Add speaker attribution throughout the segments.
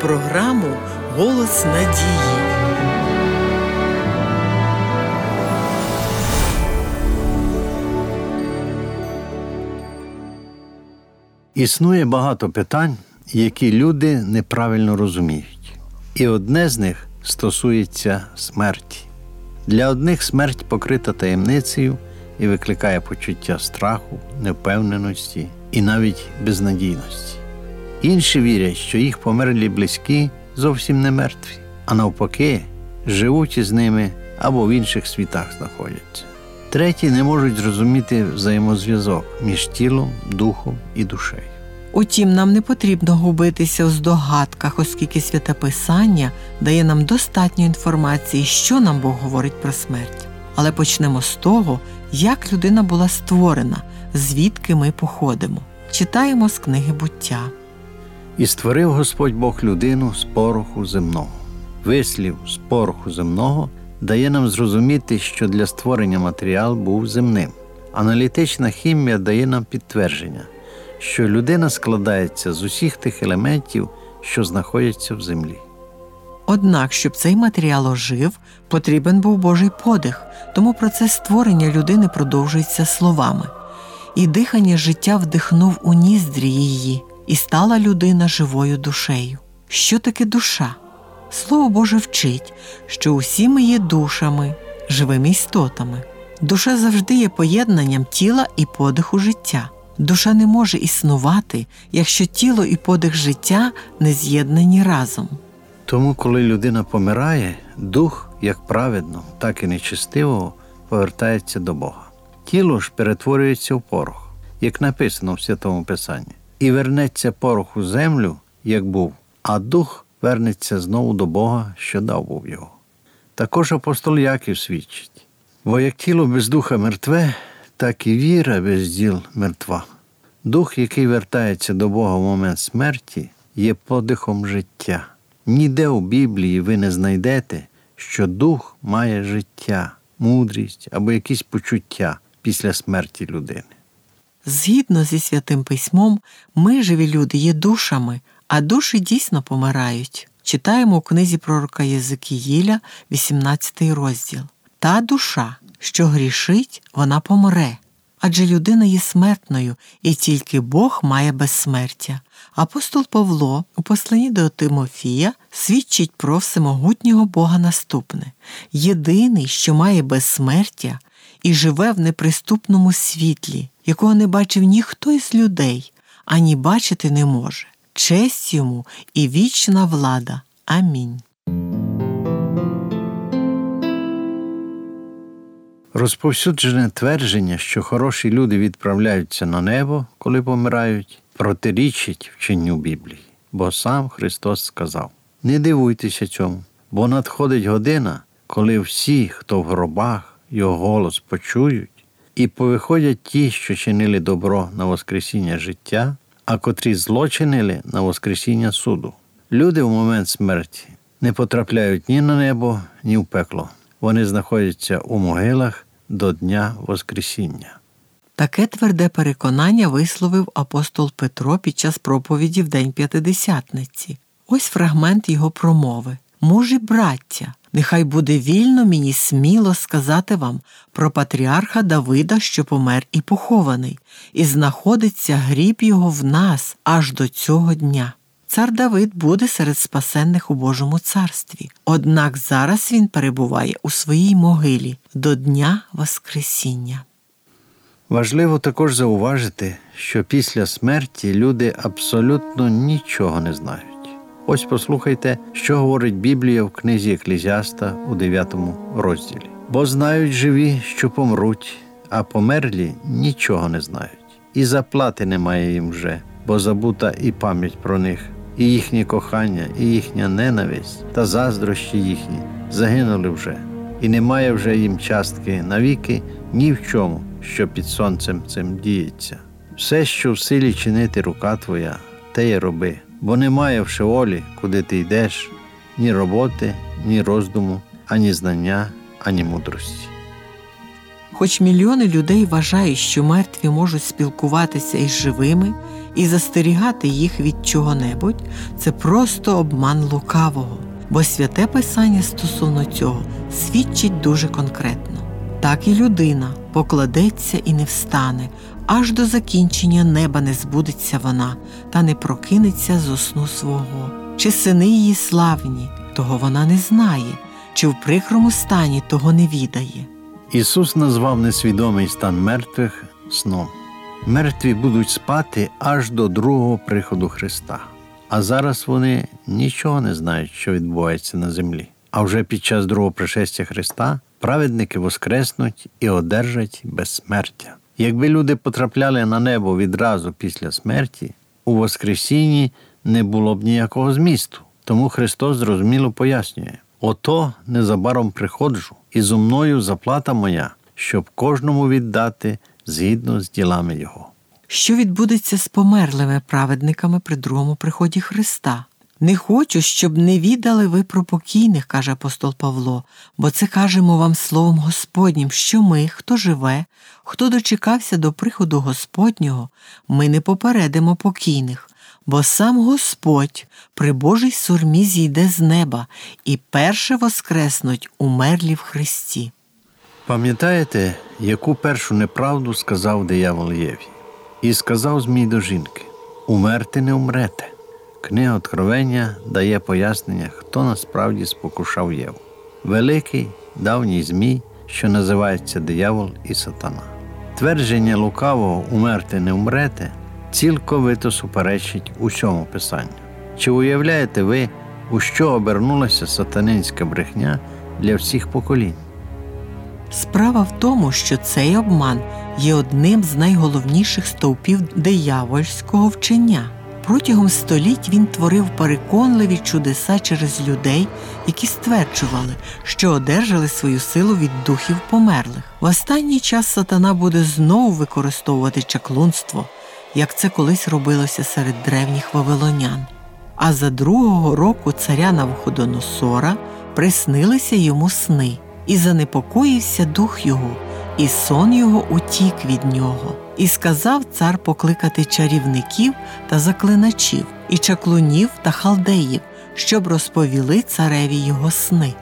Speaker 1: програму Голос надії.
Speaker 2: Існує багато питань, які люди неправильно розуміють. І одне з них стосується смерті. Для одних смерть покрита таємницею і викликає почуття страху, невпевненості і навіть безнадійності. Інші вірять, що їх померлі близькі зовсім не мертві, а навпаки, живуть із ними або в інших світах знаходяться. Треті не можуть зрозуміти взаємозв'язок між тілом, духом і душею.
Speaker 1: Утім, нам не потрібно губитися у здогадках, оскільки святе Писання дає нам достатньо інформації, що нам Бог говорить про смерть. Але почнемо з того, як людина була створена, звідки ми походимо. Читаємо з книги буття.
Speaker 2: І створив Господь Бог людину з пороху земного. Вислів з пороху земного дає нам зрозуміти, що для створення матеріал був земним. Аналітична хімія дає нам підтвердження, що людина складається з усіх тих елементів, що знаходяться в землі.
Speaker 1: Однак, щоб цей матеріал ожив, потрібен був Божий подих, тому процес створення людини продовжується словами. І дихання життя вдихнув у ніздрі її, і стала людина живою душею. Що таке душа? Слово Боже вчить, що усі ми є душами, живими істотами. Душа завжди є поєднанням тіла і подиху життя. Душа не може існувати, якщо тіло і подих життя не з'єднані разом.
Speaker 2: Тому, коли людина помирає, дух, як праведно, так і нечистивого, повертається до Бога. Тіло ж перетворюється в порох, як написано в Святому Писанні, і вернеться порох у землю, як був, а дух вернеться знову до Бога, що дав був його. Також апостол Яків свідчить, бо як тіло без духа мертве, так і віра без діл мертва. Дух, який вертається до Бога в момент смерті, є подихом життя. Ніде у Біблії ви не знайдете, що дух має життя, мудрість або якісь почуття після смерті людини.
Speaker 1: Згідно зі святим письмом, ми, живі люди, є душами, а душі дійсно помирають. Читаємо у книзі пророка Єзикіїля, 18 розділ. Та душа, що грішить, вона помре. Адже людина є смертною, і тільки Бог має безсмертя. Апостол Павло у посланні до Тимофія свідчить про всемогутнього Бога наступне єдиний, що має безсмертя і живе в неприступному світлі, якого не бачив ніхто із людей, ані бачити не може. Честь йому і вічна влада. Амінь.
Speaker 2: Розповсюджене твердження, що хороші люди відправляються на небо, коли помирають, протирічить вченню Біблії, бо сам Христос сказав: Не дивуйтеся цьому, бо надходить година, коли всі, хто в гробах, його голос почують, і повиходять ті, що чинили добро на Воскресіння життя, а котрі злочинили на Воскресіння суду. Люди в момент смерті не потрапляють ні на небо, ні в пекло. Вони знаходяться у могилах до Дня Воскресіння.
Speaker 1: Таке тверде переконання висловив апостол Петро під час проповіді в День П'ятидесятниці. Ось фрагмент його промови. Мужі, браття, нехай буде вільно мені сміло сказати вам про патріарха Давида, що помер і похований, і знаходиться гріб його в нас аж до цього дня. Цар Давид буде серед спасенних у Божому царстві, однак зараз він перебуває у своїй могилі до Дня Воскресіння.
Speaker 2: Важливо також зауважити, що після смерті люди абсолютно нічого не знають. Ось послухайте, що говорить Біблія в книзі Еклезіаста у 9 розділі. Бо знають живі, що помруть, а померлі нічого не знають. І заплати немає їм вже, бо забута і пам'ять про них, і їхнє кохання, і їхня ненависть та заздрощі їхні загинули вже, і немає вже їм частки навіки ні в чому, що під сонцем цим діється. Все, що в силі чинити рука твоя, те й роби, бо немає в шеолі, куди ти йдеш, ні роботи, ні роздуму, ані знання, ані мудрості.
Speaker 1: Хоч мільйони людей вважають, що мертві можуть спілкуватися із живими, і застерігати їх від чого-небудь це просто обман лукавого, бо святе Писання стосовно цього свідчить дуже конкретно. Так і людина покладеться і не встане, аж до закінчення неба не збудеться вона, та не прокинеться з сну свого. Чи сини її славні, того вона не знає, чи в прикрому стані того не відає.
Speaker 2: Ісус назвав несвідомий стан мертвих сном. Мертві будуть спати аж до другого приходу Христа. А зараз вони нічого не знають, що відбувається на землі. А вже під час другого пришестя Христа праведники воскреснуть і одержать безсмертя. Якби люди потрапляли на небо відразу після смерті, у Воскресінні не було б ніякого змісту. Тому Христос зрозуміло пояснює: ото незабаром приходжу, і зо мною заплата моя, щоб кожному віддати згідно з ділами Його.
Speaker 1: Що відбудеться з померлими праведниками при другому приході Христа? Не хочу, щоб не віддали ви про покійних, каже апостол Павло, бо це кажемо вам словом Господнім, що ми, хто живе, хто дочекався до приходу Господнього, ми не попередимо покійних, бо сам Господь при Божій сурмі зійде з неба і перше воскреснуть умерлі в Христі.
Speaker 2: Пам'ятаєте, яку першу неправду сказав диявол Єві? І сказав Змій до жінки: Умерти не умрете. Книга Откровення дає пояснення, хто насправді спокушав Єву. Великий давній Змій, що називається диявол і сатана. Твердження лукавого умерти не умрете цілковито суперечить усьому писанню. Чи уявляєте ви, у що обернулася сатанинська брехня для всіх поколінь?
Speaker 1: Справа в тому, що цей обман є одним з найголовніших стовпів диявольського вчення. Протягом століть він творив переконливі чудеса через людей, які стверджували, що одержали свою силу від духів померлих. В останній час сатана буде знову використовувати чаклунство, як це колись робилося серед древніх вавилонян. А за другого року царя Навуходоносора приснилися йому сни, і занепокоївся дух його, і сон його утік від нього. І сказав цар покликати чарівників та заклиначів, і чаклунів та халдеїв, щоб розповіли цареві його сни.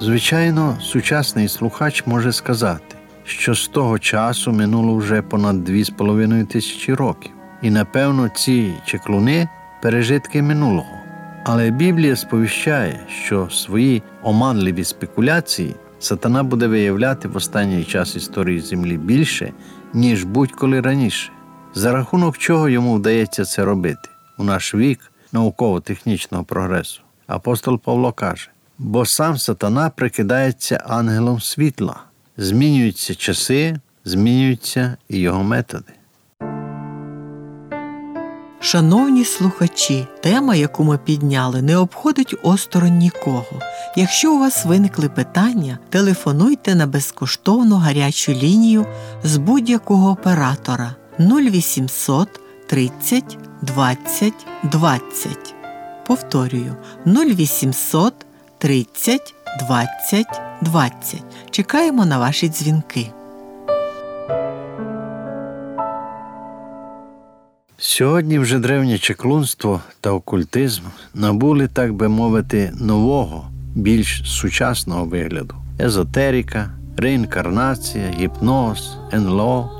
Speaker 2: Звичайно, сучасний слухач може сказати, що з того часу минуло вже понад дві з половиною тисячі років, і напевно ці чеклуни пережитки минулого. Але Біблія сповіщає, що свої оманливі спекуляції сатана буде виявляти в останній час історії землі більше, ніж будь-коли раніше, за рахунок чого йому вдається це робити у наш вік науково-технічного прогресу. Апостол Павло каже: бо сам сатана прикидається ангелом світла, змінюються часи, змінюються і його методи.
Speaker 1: Шановні слухачі, тема, яку ми підняли, не обходить осторонь нікого. Якщо у вас виникли питання, телефонуйте на безкоштовну гарячу лінію з будь-якого оператора 0800 30 20 20. Повторюю 0800 30 20 20. Чекаємо на ваші дзвінки.
Speaker 2: Сьогодні вже древнє чеклунство та окультизм набули, так би мовити, нового, більш сучасного вигляду: езотерика, реінкарнація, гіпноз, НЛО,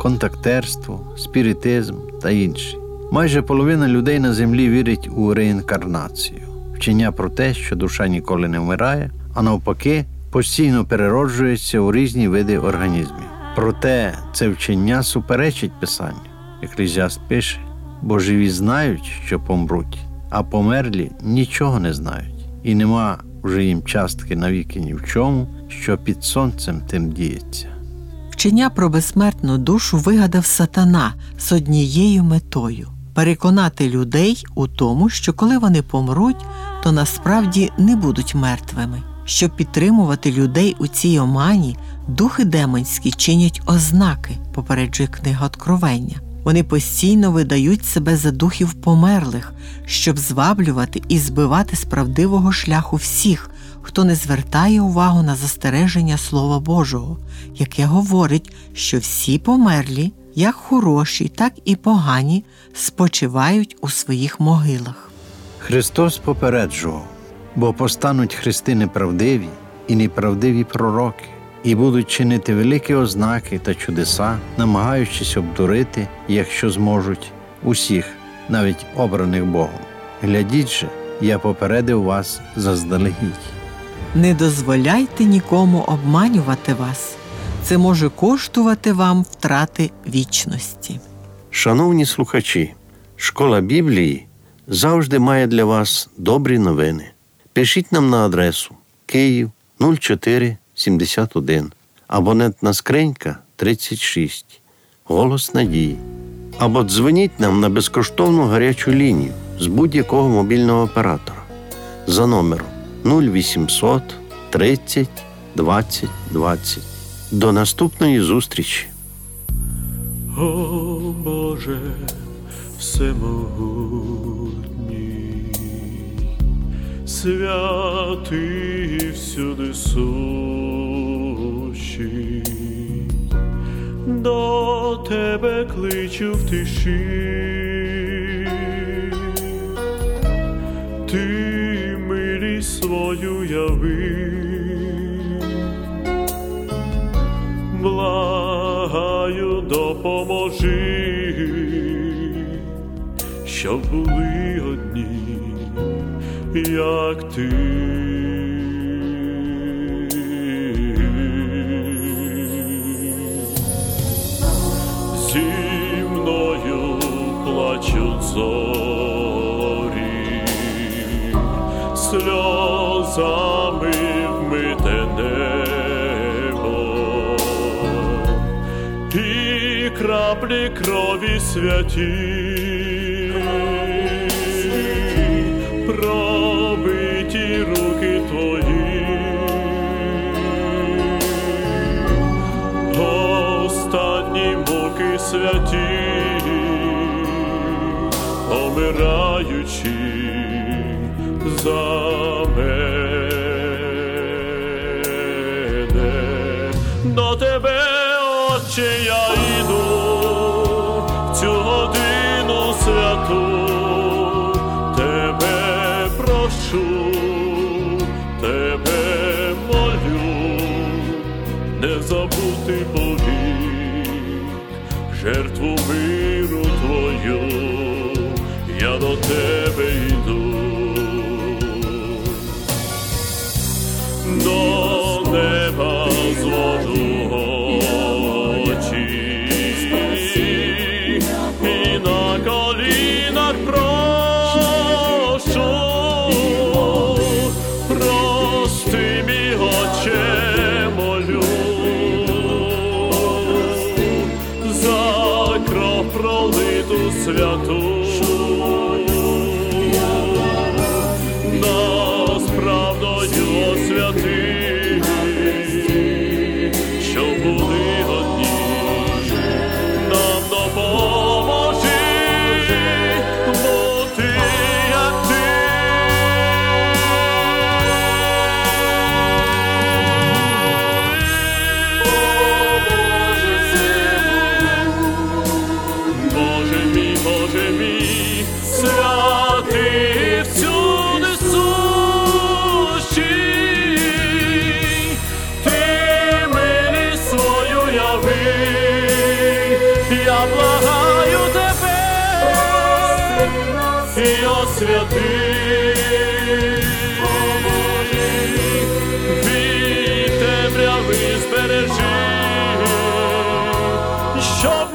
Speaker 2: контактерство, спіритизм та інші. Майже половина людей на землі вірить у реінкарнацію, вчення про те, що душа ніколи не вмирає, а навпаки, постійно перероджується у різні види організмів. Проте це вчення суперечить писанню. Еклезіаст пише, бо живі знають, що помруть, а померлі нічого не знають, і нема вже їм частки навіки ні в чому, що під сонцем тим діється.
Speaker 1: Вчення про безсмертну душу вигадав сатана з однією метою переконати людей у тому, що коли вони помруть, то насправді не будуть мертвими. Щоб підтримувати людей у цій омані, духи демонські чинять ознаки, попереджує книга Откровення. Вони постійно видають себе за духів померлих, щоб зваблювати і збивати з правдивого шляху всіх, хто не звертає увагу на застереження Слова Божого, яке говорить, що всі померлі як хороші, так і погані спочивають у своїх могилах.
Speaker 2: Христос попереджував, бо постануть христи неправдиві і неправдиві пророки, і будуть чинити великі ознаки та чудеса, намагаючись обдурити, якщо зможуть, усіх, навіть обраних Богом. Глядіть же, я попередив вас заздалегідь.
Speaker 1: Не дозволяйте нікому обманювати вас. Це може коштувати вам втрати вічності.
Speaker 3: Шановні слухачі, школа Біблії завжди має для вас добрі новини. Пишіть нам на адресу Київ 0471, абонентна скринька 36, Голос Надії. Або дзвоніть нам на безкоштовну гарячу лінію з будь-якого мобільного оператора за номером 0800 30 20 20. До наступної зустрічі!
Speaker 4: О Боже всемогутній, святий всюди сущий, до тебе кличу в тиші, ти милість свою яви. Благаю, допоможи, щоб були одні, як ти. Зі мною плачуть зорі, сльозами вмите небо і краплі крові святі, святі, помираючи за мене. До тебе, Отче, я йду в цю годину святу, тебе прошу, тебе молю, не забути До правдою освяти, Від